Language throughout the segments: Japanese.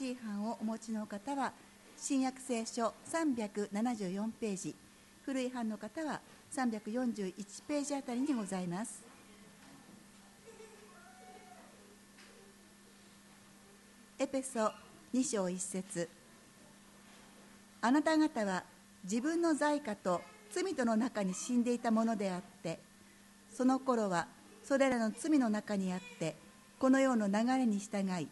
新版をお持ちの方は新約聖書374ページ古い版の方は341ページあたりにございます。エペソ2章1節あなた方は自分の罪過と罪との中に死んでいたものであってその頃はそれらの罪の中にあってこの世の流れに従い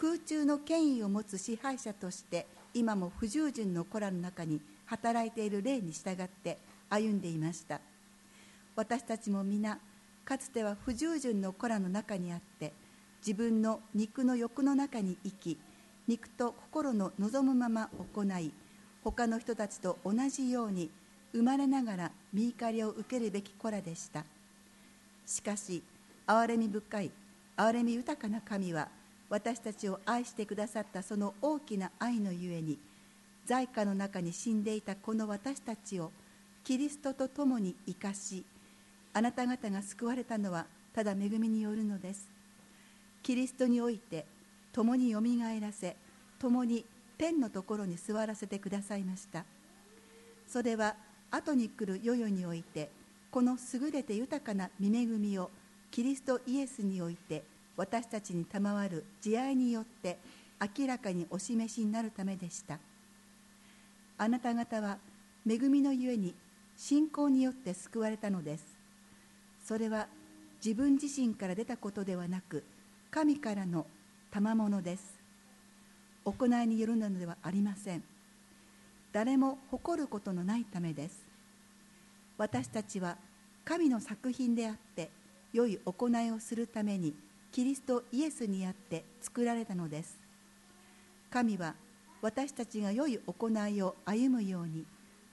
空中の権威を持つ支配者として今も不従順の子らの中に働いている霊に従って歩んでいました。私たちも皆かつては不従順の子らの中にあって自分の肉の欲の中に生き肉と心の望むまま行い他の人たちと同じように生まれながら見怒りを受けるべき子らでした。しかし憐れみ深い憐れみ豊かな神は私たちを愛してくださったその大きな愛のゆえに在家の中に死んでいたこの私たちをキリストと共に生かしあなた方が救われたのはただ恵みによるのです。キリストにおいて共によみがえらせ共に天のところに座らせてくださいました。それは後に来る世々においてこの優れて豊かな御恵みをキリストイエスにおいて私たちに賜る慈愛によって明らかにお示しになるためでした。あなた方は恵みのゆえに信仰によって救われたのです。それは自分自身から出たことではなく神からの賜物です。行いによるのではありません。誰も誇ることのないためです。私たちは神の作品であって良い行いをするためにキリストイエスにあって作られたのです。神は私たちが良い行いを歩むように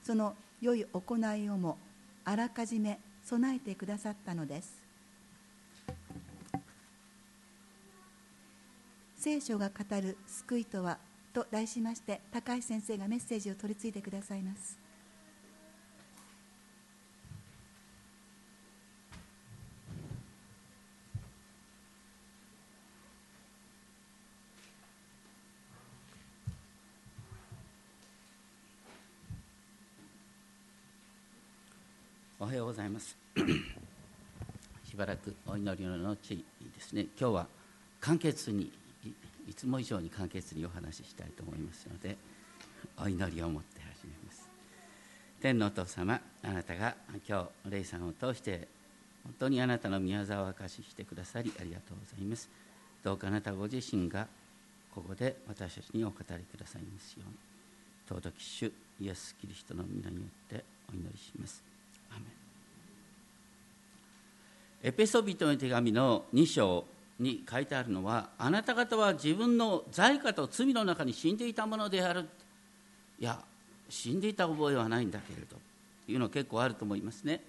その良い行いをもあらかじめ備えてくださったのです。聖書が語る救いとはと題しまして高橋先生がメッセージを取り次いでくださいますおはようございます。しばらくお祈りの後にですね。今日は簡潔にいつも以上に簡潔にお話ししたいと思いますのでお祈りを持って始めます。天のお父様あなたが今日霊さんを通して本当にあなたの宮沢を明かししてくださりありがとうございます。どうかあなたご自身がここで私たちにお語りくださいますように。尊き主イエス・キリストの皆によってお祈りします。エペソビトの手紙の2章に書いてあるのはあなた方は自分の罪過と罪の中に死んでいたものであるいや死んでいた覚えはないんだけれどというのは結構あると思いますね、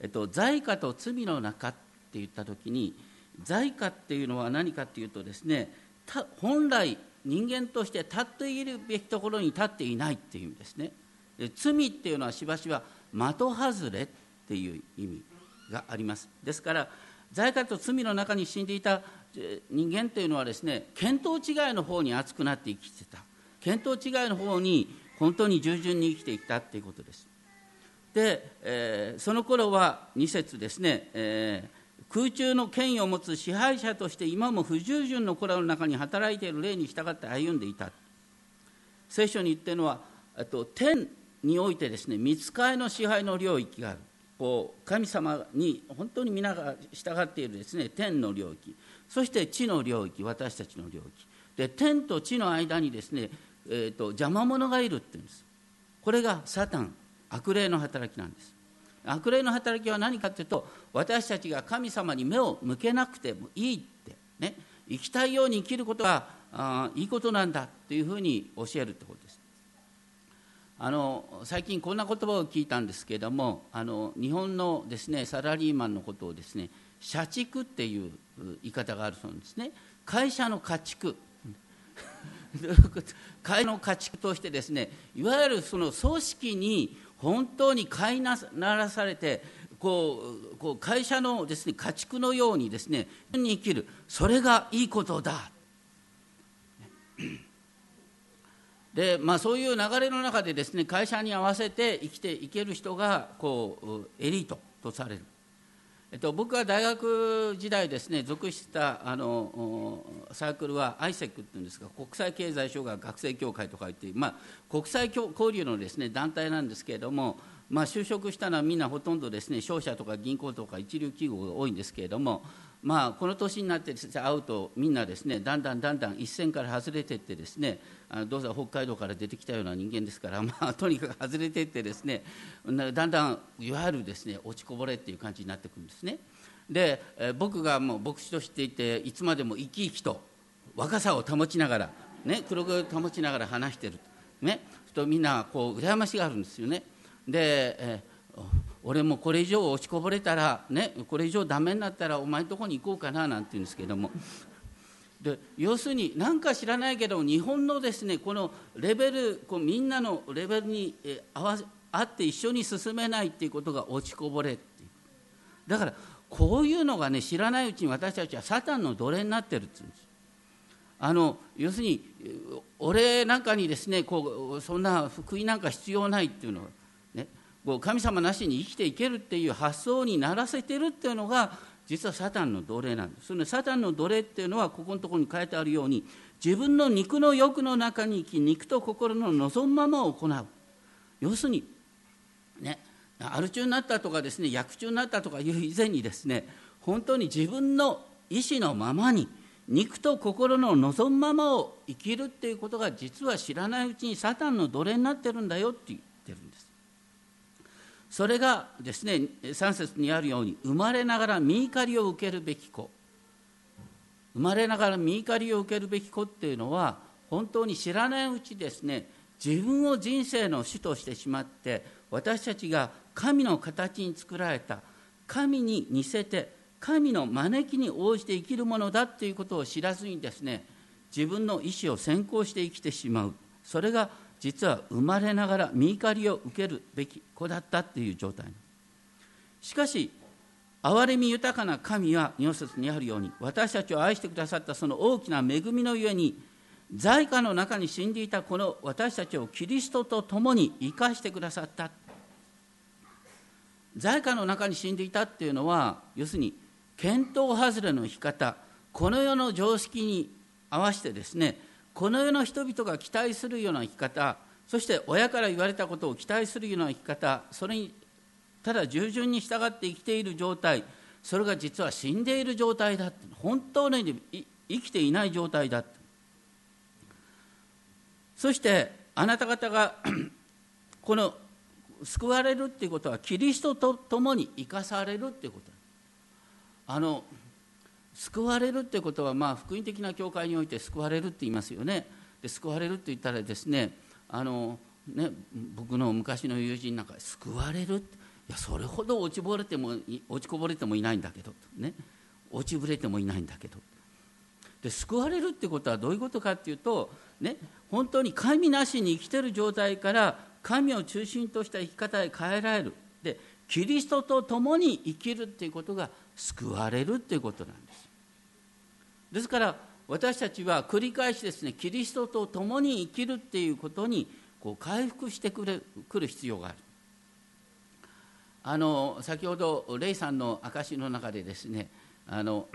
えっと、罪過と罪の中って言った時に罪過っていうのは何かっていうとですね本来人間として立っているべきところに立っていないっていう意味ですね。罪っていうのはしばしば的外れっていう意味。があります。ですから罪悪と罪の中に死んでいた人間というのはですね見当違いの方に熱くなって生きてた。見当違いの方に本当に従順に生きていたということです。で、えー、その頃は2節ですね、えー、空中の権威を持つ支配者として今も不従順の子らの中に働いている霊に従って歩んでいた。聖書に言ってるのはと天においてですね見つかりの支配の領域がある。こう神様に本当に皆が従っているですね天の領域。そして地の領域私たちの領域。で天と地の間にですね、えーと、邪魔者がいるっていうんです。これがサタン悪霊の働きなんです。悪霊の働きは何かというと私たちが神様に目を向けなくてもいいってね。生きたいように生きることがあいいことなんだというふうに教えるってことです。あの最近こんな言葉を聞いたんですけれどもあの日本のですねサラリーマンのことをですね社畜っていう言い方があるそうですね。会社の家畜。会社の家畜としてですねいわゆるその組織に本当に飼いならされてこうこう会社のですね家畜のようにですねに生きる。それがいいことだ。でまあ、そういう流れの中でですね会社に合わせて生きていける人がこうエリートとされる、えっと、僕は大学時代ですね属したあのサークルは ISEC っていうんですが国際経済障害学生協会とか言って、まあ、国際交流のですね団体なんですけれども、まあ、就職したのはみんなほとんどですね商社とか銀行とか一流企業が多いんですけれどもまあ、この年になって会うとみんなですねだんだんだんだん一線から外れていってですねどうせ北海道から出てきたような人間ですから、まあ、とにかく外れていってですねだんだんいわゆるですね落ちこぼれっていう感じになってくるんですね。で僕がもう牧師としていていつまでも生き生きと若さを保ちながら、ね、黒子を保ちながら話してる、ね、とみんなこう羨ましがあるんですよね。で、俺もこれ以上落ちこぼれたら、ね、これ以上ダメになったらお前のとこに行こうかななんて言うんですけども。で要するに何か知らないけど日本のですねこのレベルこうみんなのレベルに合わ合って一緒に進めないっていうことが落ちこぼれってだからこういうのがね知らないうちに私たちはサタンの奴隷になってるって言うんです。あの要するに俺なんかにですねこうそんな福音なんか必要ないっていうのはねこう神様なしに生きていけるっていう発想にならせてるっていうのが実はサタンの奴隷なんです。そのサタンの奴隷っていうのはここのところに書いてあるように自分の肉の欲の中に生き肉と心の望むままを行う。要するにねアル中になったとかですね薬中になったとかいう以前にですね本当に自分の意思のままに肉と心の望むままを生きるっていうことが実は知らないうちにサタンの奴隷になってるんだよって言ってるんです。それがですね3節にあるように生まれながら身怒りを受けるべき子。生まれながら身怒りを受けるべき子っていうのは本当に知らないうちですね自分を人生の主としてしまって私たちが神の形に作られた神に似せて神の招きに応じて生きるものだということを知らずにですね自分の意思を先行して生きてしまう。それが実は生まれながら身怒りを受けるべき子だったっていう状態。しかし憐れみ豊かな神は2節にあるように私たちを愛してくださったその大きな恵みのゆえに在家の中に死んでいたこの私たちをキリストと共に生かしてくださった。在家の中に死んでいたっていうのは要するに見当外れの生き方。この世の常識に合わせてですねこの世の人々が期待するような生き方そして親から言われたことを期待するような生き方それにただ従順に従って生きている状態それが実は死んでいる状態だ本当に生きていない状態だそしてあなた方が この救われるっていうことはキリストと共に生かされるっていうことあの救われるってことは、まあ、福音的な教会において救われるって言いますよね。で救われるって言ったらですねあのね僕の昔の友人なんか救われるいやそれほど落ちぼれても落ちこぼれてもいないんだけど、ね、落ちぶれてもいないんだけど。で救われるってことはどういうことかっていうと、ね、本当に神なしに生きてる状態から神を中心とした生き方へ変えられる。でキリストと共に生きるっていうことが救われるっていうことなんです。ですから私たちは繰り返しですねキリストと共に生きるっていうことにこう回復してくれくる必要がある。あの先ほどレイさんの証しの中でですねあの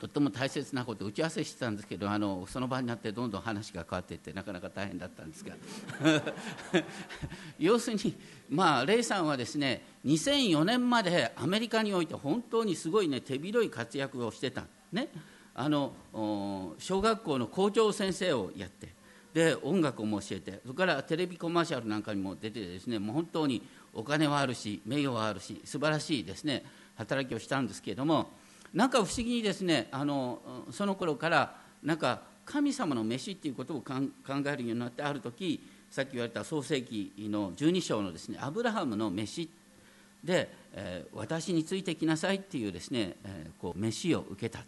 とっても大切なこと打ち合わせしてたんですけどあのその場になってどんどん話が変わっていってなかなか大変だったんですが。要するに、まあ、レイさんはですね2004年までアメリカにおいて本当にすごい、ね、手広い活躍をしてた、ね、あの小学校の校長先生をやってで音楽も教えてそれからテレビコマーシャルなんかにも出てですねもう本当にお金はあるし名誉はあるし素晴らしいですね働きをしたんですけれどもなんか不思議にですねあのその頃からなんか神様の飯っていうことを考えるようになってある時さっき言われた創世紀の12章のですねアブラハムの飯で、えー、私についてきなさいっていうですね、えー、こう飯を受けた。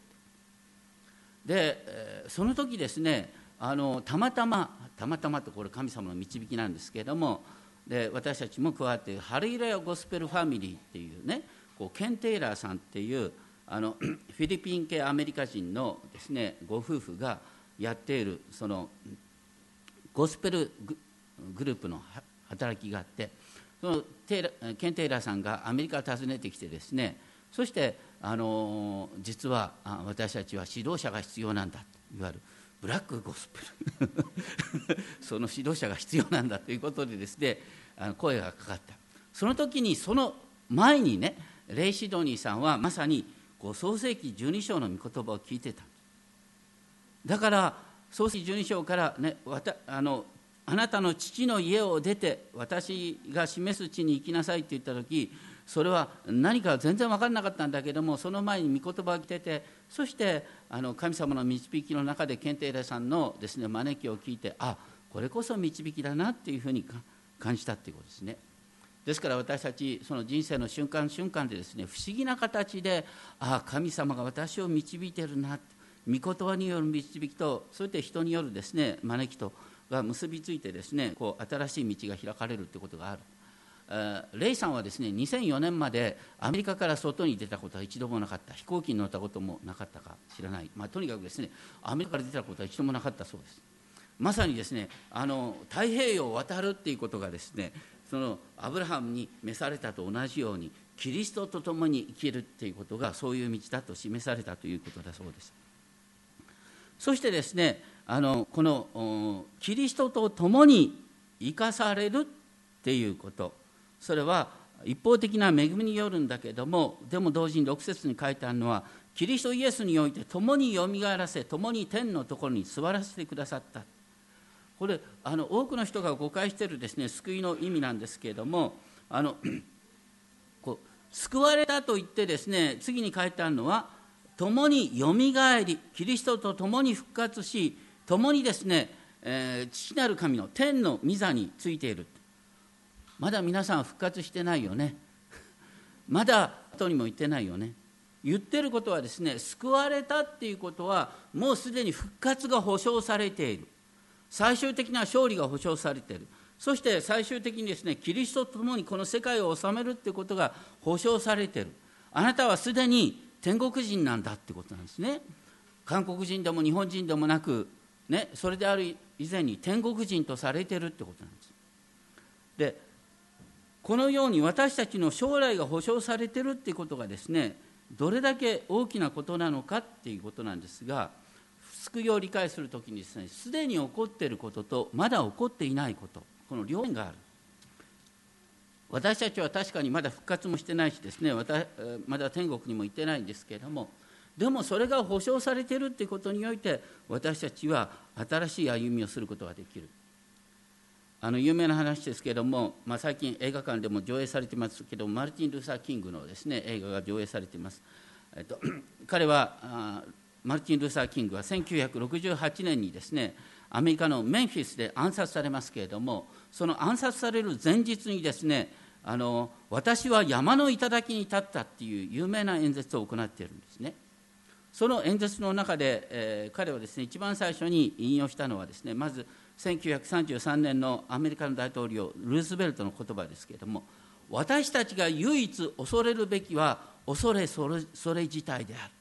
で、その時ですねあのたまたまたまたまとこれ神様の導きなんですけれどもで私たちも加わってハレイラヤゴスペルファミリーっていうねこうケン・テイラーさんっていうあの フィリピン系アメリカ人のですねご夫婦がやっているそのゴスペルグループの働きがあってそのテイケン・テイラーさんがアメリカを訪ねてきてですねそしてあの実は私たちは指導者が必要なんだといわゆるブラックゴスペル。その指導者が必要なんだということでですねあの声がかかった。その時にその前にねレイ・シドニーさんはまさにこう創世紀12章の御言葉を聞いてただから創世記12章からねわたあのあなたの父の家を出て私が示す地に行きなさいって言った時それは何か全然分からなかったんだけどもその前に御言葉が来ててそしてあの神様の導きの中で検定霊さんのです、ね、招きを聞いてあこれこそ導きだなっていうふうに感じたっていうことですね。ですから私たちその人生の瞬間瞬間でですね不思議な形でああ神様が私を導いてるな御言葉による導きとそして人によるですね招きとが結びついてですねこう新しい道が開かれるということがある。レイさんはですね2004年までアメリカから外に出たことは一度もなかった。飛行機に乗ったこともなかったか知らない、まあ、とにかくですねアメリカから出たことは一度もなかったそうです。まさにですねあの太平洋を渡るっていうことがですねそのアブラハムに召されたと同じようにキリストと共に生きるっていうことがそういう道だと示されたということだそうです。そしてですねあのこのキリストと共に生かされるっていうこと。それは一方的な恵みによるんだけどもでも同時に6節に書いてあるのはキリストイエスにおいて共によみがえらせ共に天のところに座らせてくださった。これあの多くの人が誤解しているですね救いの意味なんですけれどもあのこう救われたと言ってですね次に書いてあるのは共によみがえりキリストと共に復活し共にですね、えー、父なる神の天の御座についている。まだ皆さん復活してないよね。まだ後にも言ってないよね。言ってることはですね救われたっていうことはもうすでに復活が保証されている。最終的な勝利が保証されている。そして最終的にですねキリストと共にこの世界を治めるっていうことが保証されている。あなたはすでに天国人なんだってことなんですね。韓国人でも日本人でもなく、ね、それである以前に天国人とされているってことなんです。でこのように私たちの将来が保証されているっていうことがですねどれだけ大きなことなのかっていうことなんですが救いを理解するときにですねすでに起こっていることとまだ起こっていないことこの両面がある。私たちは確かにまだ復活もしてないしですねまだ天国にも行ってないんですけれどもでもそれが保証されているということにおいて私たちは新しい歩みをすることができる。あの有名な話ですけれども、まあ、最近映画館でも上映されてますけどマルティン・ルーサー・キングのです、ね、映画が上映されています、えっと、彼はマルティン・ルーサー・キングは1968年にですねアメリカのメンフィスで暗殺されますけれどもその暗殺される前日にですねあの私は山の頂に立ったっていう有名な演説を行っているんですね。その演説の中で、えー、彼はですね一番最初に引用したのはですねまず1933年のアメリカの大統領ルーズベルトの言葉ですけれども私たちが唯一恐れるべきは恐れそれそれ自体である。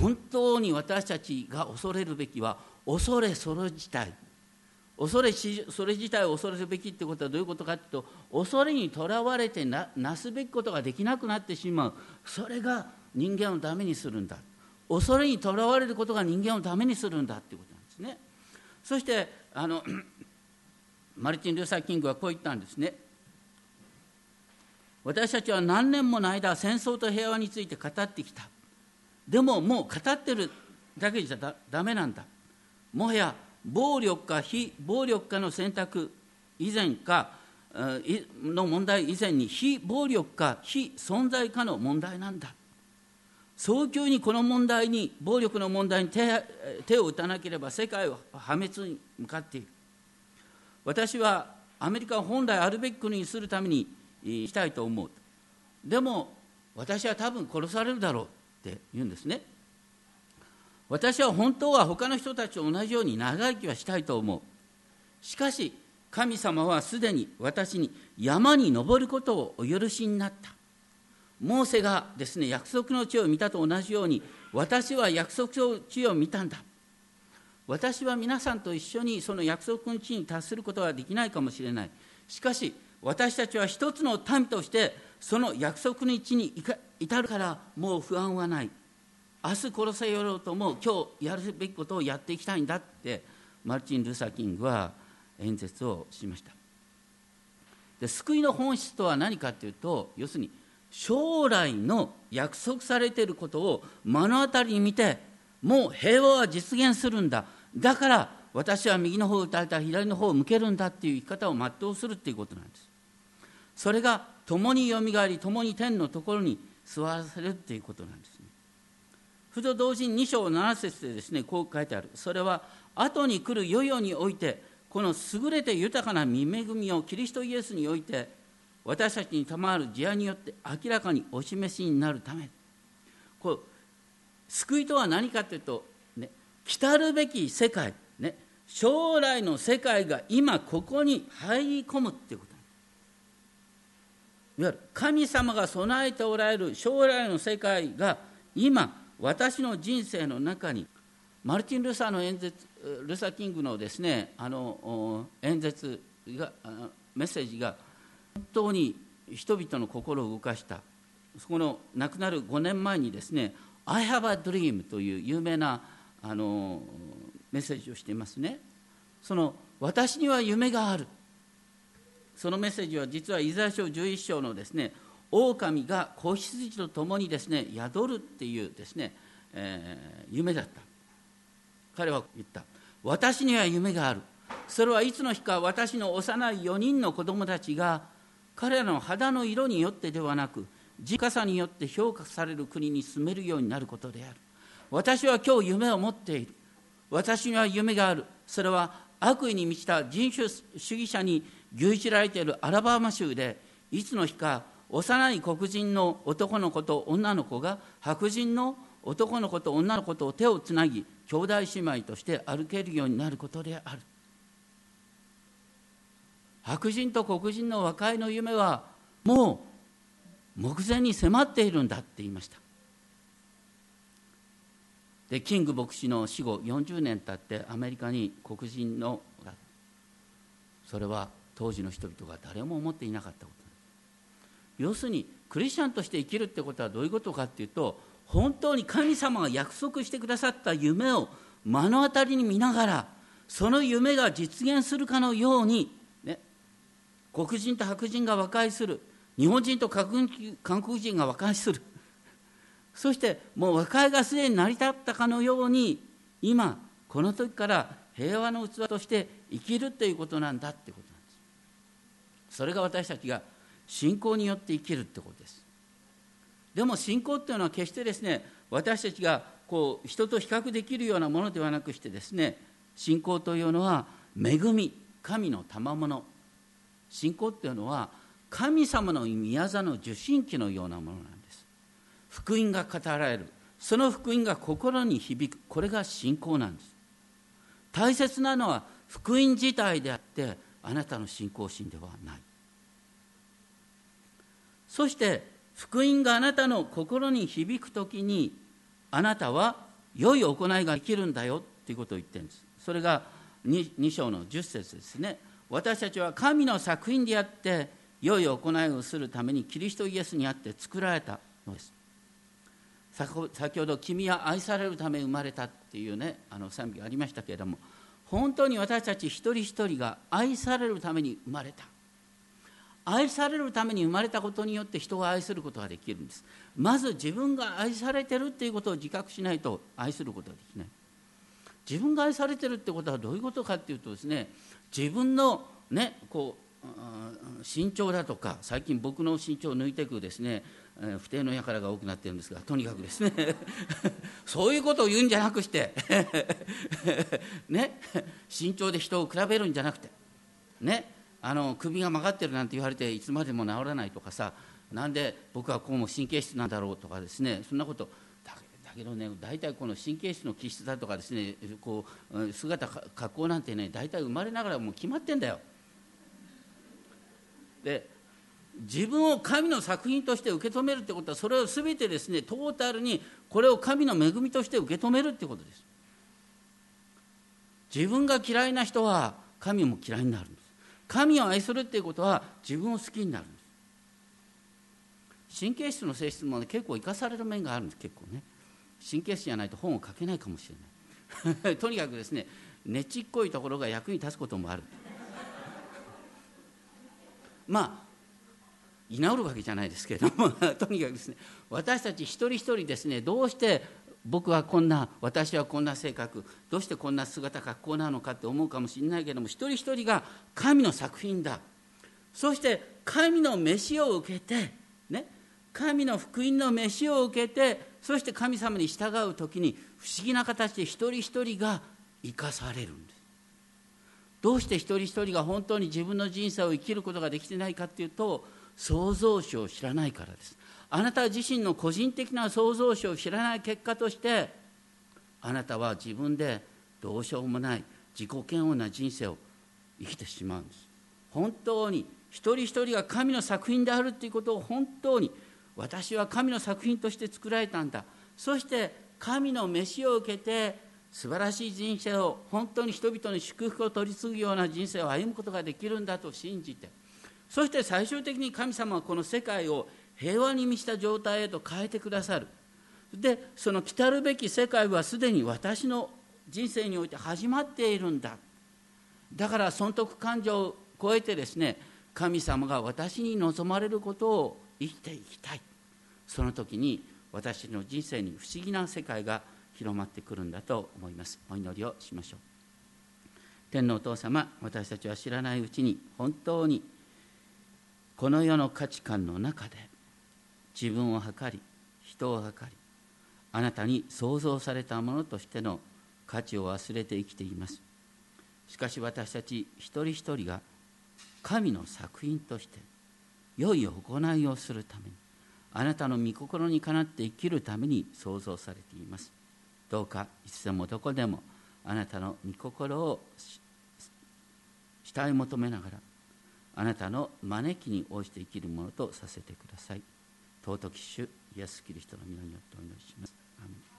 本当に私たちが恐れるべきは恐れそれ自体恐れそれ自体を恐れるべきってことはどういうことかというと恐れにとらわれてななすべきことができなくなってしまう。それが人間をダメにするんだ。恐れにとらわれることが人間をダメにするんだっていうことなんですね。そしてあの マルティン・ルーサー・キングはこう言ったんですね。私たちは何年もの間戦争と平和について語ってきた。でももう語ってるだけじゃだだめなんだ。もはや暴力か非暴力かの選択以前かの問題以前に非暴力か非存在かの問題なんだ。早急にこの問題に暴力の問題に手手を打たなければ世界は破滅に向かっている私はアメリカを本来あるべき国にするためにしたいと思う。でも私は多分殺されるだろう。って言うんですね。私は本当は他の人たちと同じように長生きはしたいと思う。しかし神様はすでに私に山に登ることをお許しになった。モーセがですね約束の地を見たと同じように私は約束の地を見たんだ。私は皆さんと一緒にその約束の地に達することはできないかもしれない。しかし私たちは一つの民としてその約束の地に至るからもう不安はない。明日殺せよろうとも今日やるべきことをやっていきたいんだってマルチン・ルーサー・キングは演説をしました。で救いの本質とは何かというと要するに将来の約束されていることを目の当たりに見てもう平和は実現するんだ。だから私は右の方を打たれたら左の方を向けるんだっていう生き方を全うするっていうことなんです。それが共によみがえり共に天のところに座らせるっていうことなんですね。ふと同時に2章7節でですねこう書いてある。それは後に来る世々においてこの優れて豊かな見恵みをキリストイエスにおいて私たちに賜る慈愛によって明らかにお示しになるため。こう救いとは何かというと、ね、来たるべき世界、ね、将来の世界が今ここに入り込むっていうこと。わゆる神様が備えておられる将来の世界が今私の人生の中にマルティン・ルサーの演説ルサー・キングのですねあの演説がメッセージが本当に人々の心を動かした。そこの亡くなる5年前にですね「I have a dream」という有名なあのメッセージをしていますね。その私には夢がある。そのメッセージは実はイザヤ書11章のですね狼が子羊と共にですね宿るっていうですね、えー、夢だった。彼は言った。私には夢がある。それはいつの日か私の幼い4人の子供たちが彼らの肌の色によってではなく自家さによって評価される国に住めるようになることである。私は今日夢を持っている。私には夢がある。それは悪意に満ちた人種主義者に牛耳られているアラバマ州でいつの日か幼い黒人の男の子と女の子が白人の男の子と女の子と手をつなぎ兄弟姉妹として歩けるようになることである。白人と黒人の和解の夢はもう目前に迫っているんだって言いました。でキング牧師の死後40年経ってアメリカに黒人のそれは当時の人々が誰も思っていなかったこと。要するにクリスチャンとして生きるってことはどういうことかっていうと本当に神様が約束してくださった夢を目の当たりに見ながらその夢が実現するかのように、ね、黒人と白人が和解する日本人と韓国人が和解する。そしてもう和解がすでに成り立ったかのように今この時から平和の器として生きるということなんだってこと。それが私たちが信仰によって生きるってことです。でも信仰っていうのは決してですね私たちがこう人と比較できるようなものではなくしてですね信仰というのは恵み神の賜物。信仰っていうのは神様の宮座の受信機のようなものなんです。福音が語られる。その福音が心に響く。これが信仰なんです。大切なのは福音自体であってあなたの信仰心ではない。そして福音があなたの心に響くときにあなたは良い行いができるんだよということを言ってるんです。それが 2, 2章の10節ですね。私たちは神の作品であって良い行いをするためにキリストイエスにあって作られたのです。先ほど「君は愛されるため生まれた」っていうねあの賛美がありましたけれども本当に私たち一人一人が愛されるために生まれた。愛されるために生まれたことによって人を愛することができるんです。まず自分が愛されてるっていうことを自覚しないと愛することはできない。自分が愛されてるってことはどういうことかっていうとですね自分のねこう身長だとか最近僕の身長を抜いていくですね不定の輩が多くなってるんですがとにかくですね そういうことを言うんじゃなくして ね身長で人を比べるんじゃなくてねあの首が曲がってるなんて言われていつまでも治らないとかさなんで僕はこうも神経質なんだろうとかですねそんなことだけどね大体この神経質の気質だとかですねこう姿格好なんてね大体生まれながらもう決まってんだよ。で自分を神の作品として受け止めるってことはそれを全てですねトータルにこれを神の恵みとして受け止めるってことです。自分が嫌いな人は神も嫌いになるんです。神を愛するっていうことは自分を好きになるんです。神経質の性質も、ね、結構生かされる面があるんです結構ね。神経質じゃないと本を書けないかもしれない。とにかくですねねちっこいところが役に立つこともある。まあ居直るわけじゃないですけれども とにかくですね私たち一人一人ですねどうして僕はこんな私はこんな性格どうしてこんな姿格好なのかって思うかもしれないけれども一人一人が神の作品だ。そして神の飯を受けてね神の福音の飯を受けてそして神様に従う時に不思議な形で一人一人が生かされるんです。どうして一人一人が本当に自分の人生を生きることができてないかっていうと創造主を知らないからです。あなた自身の個人的な創造主を知らない結果としてあなたは自分でどうしようもない自己嫌悪な人生を生きてしまうんです。本当に一人一人が神の作品であるということを本当に私は神の作品として作られたんだ。そして神の飯を受けて素晴らしい人生を本当に人々に祝福を取り継ぐような人生を歩むことができるんだと信じてそして最終的に神様はこの世界を平和に満ちた状態へと変えてくださる。でその来たるべき世界はすでに私の人生において始まっているんだ。だから損得感情を超えてですね神様が私に望まれることを生きていきたい。その時に私の人生に不思議な世界が広まってくるんだと思います。お祈りをしましょう。天のお父様私たちは知らないうちに本当にこの世の価値観の中で自分を測り人を測りあなたに創造されたものとしての価値を忘れて生きています。しかし私たち一人一人が神の作品として良い行いをするためにあなたの御心にかなって生きるために創造されています。どうかいつでもどこでもあなたの御心を慕い求めながらあなたの招きに応じて生きるものとさせてください尊き主イエス・キリストの皆によってお祈りします。